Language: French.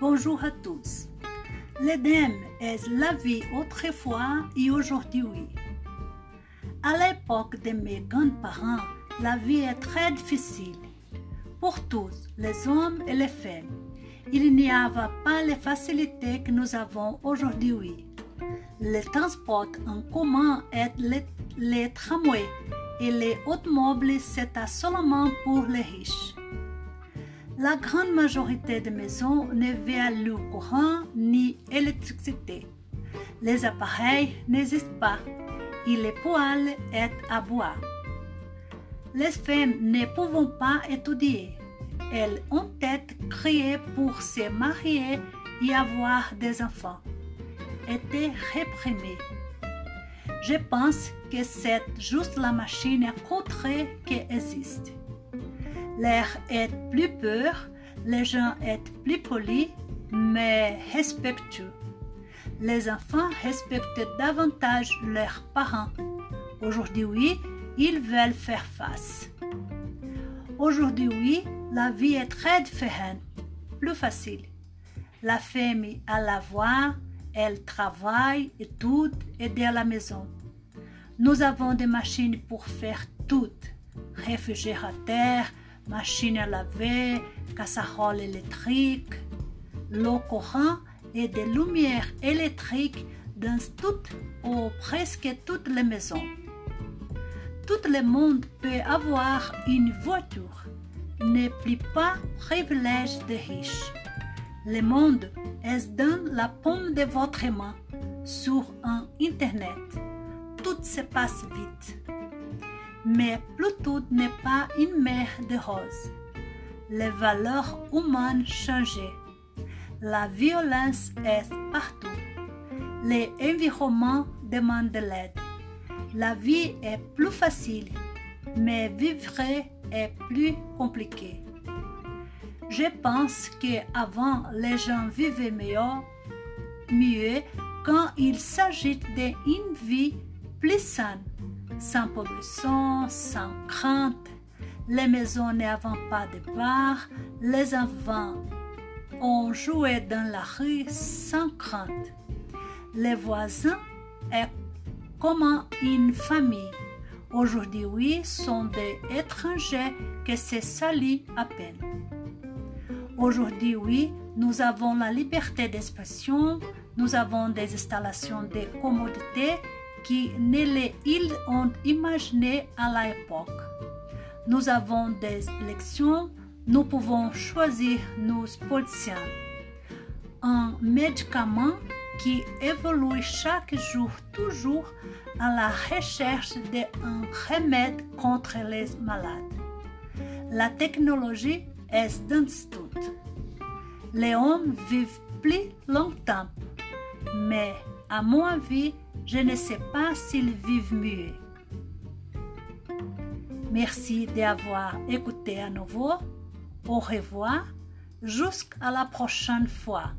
Bonjour à tous. L'Éden est la vie autrefois et aujourd'hui. À l'époque de mes grands-parents, la vie est très difficile. Pour tous, les hommes et les femmes, il n'y avait pas les facilités que nous avons aujourd'hui. Le transport en commun et les, les tramways et les automobiles, c'était seulement pour les riches. La grande majorité des maisons n'avaient le courant ni électricité. Les appareils n'existent pas et les poêles est à bois. Les femmes ne pouvant pas étudier. Elles ont été créées pour se marier et avoir des enfants. Étaient réprimées. Je pense que c'est juste la machine à coudre qui existe. L'air est plus pur, les gens sont plus polis, mais respectueux. Les enfants respectent davantage leurs parents. Aujourd'hui, ils veulent faire face. Aujourd'hui, la vie est très différente, plus facile. La femme a la voix, elle travaille, étude, aider à la maison. Nous avons des machines pour faire tout. Réfrigérateur, machine à laver, casserole électrique, l'eau courant et des lumières électriques dans toutes ou presque toutes les maisons. Tout le monde peut avoir une voiture, n'est plus pas privilège des riches. Le monde est dans la paume de votre main, sur un Internet. Tout se passe vite mais Pluto n'est pas une mer de roses. Les valeurs humaines changent. La violence est partout. L'environnement demande de l'aide. La vie est plus facile, mais vivre est plus compliqué. Je pense qu'avant, les gens vivaient mieux quand il s'agit d'une vie plus saine sans pollution, sans crainte. Les maisons n'avaient pas de bar, les enfants ont joué dans la rue sans crainte. Les voisins est comme une famille. Aujourd'hui, sont des étrangers qui se salient à peine. Aujourd'hui, oui, nous avons la liberté d'expression, nous avons des installations de commodité qui ne les ils ont imaginé à l'époque. Nous avons des élections, nous pouvons choisir nos politiciens. Un médicament qui évolue chaque jour toujours à la recherche d'un remède contre les malades. La technologie est dans tout. Les hommes vivent plus longtemps, mais à mon avis, je ne sais pas s'ils vivent mieux. Merci d'avoir écouté à nouveau. Au revoir. Jusqu'à la prochaine fois.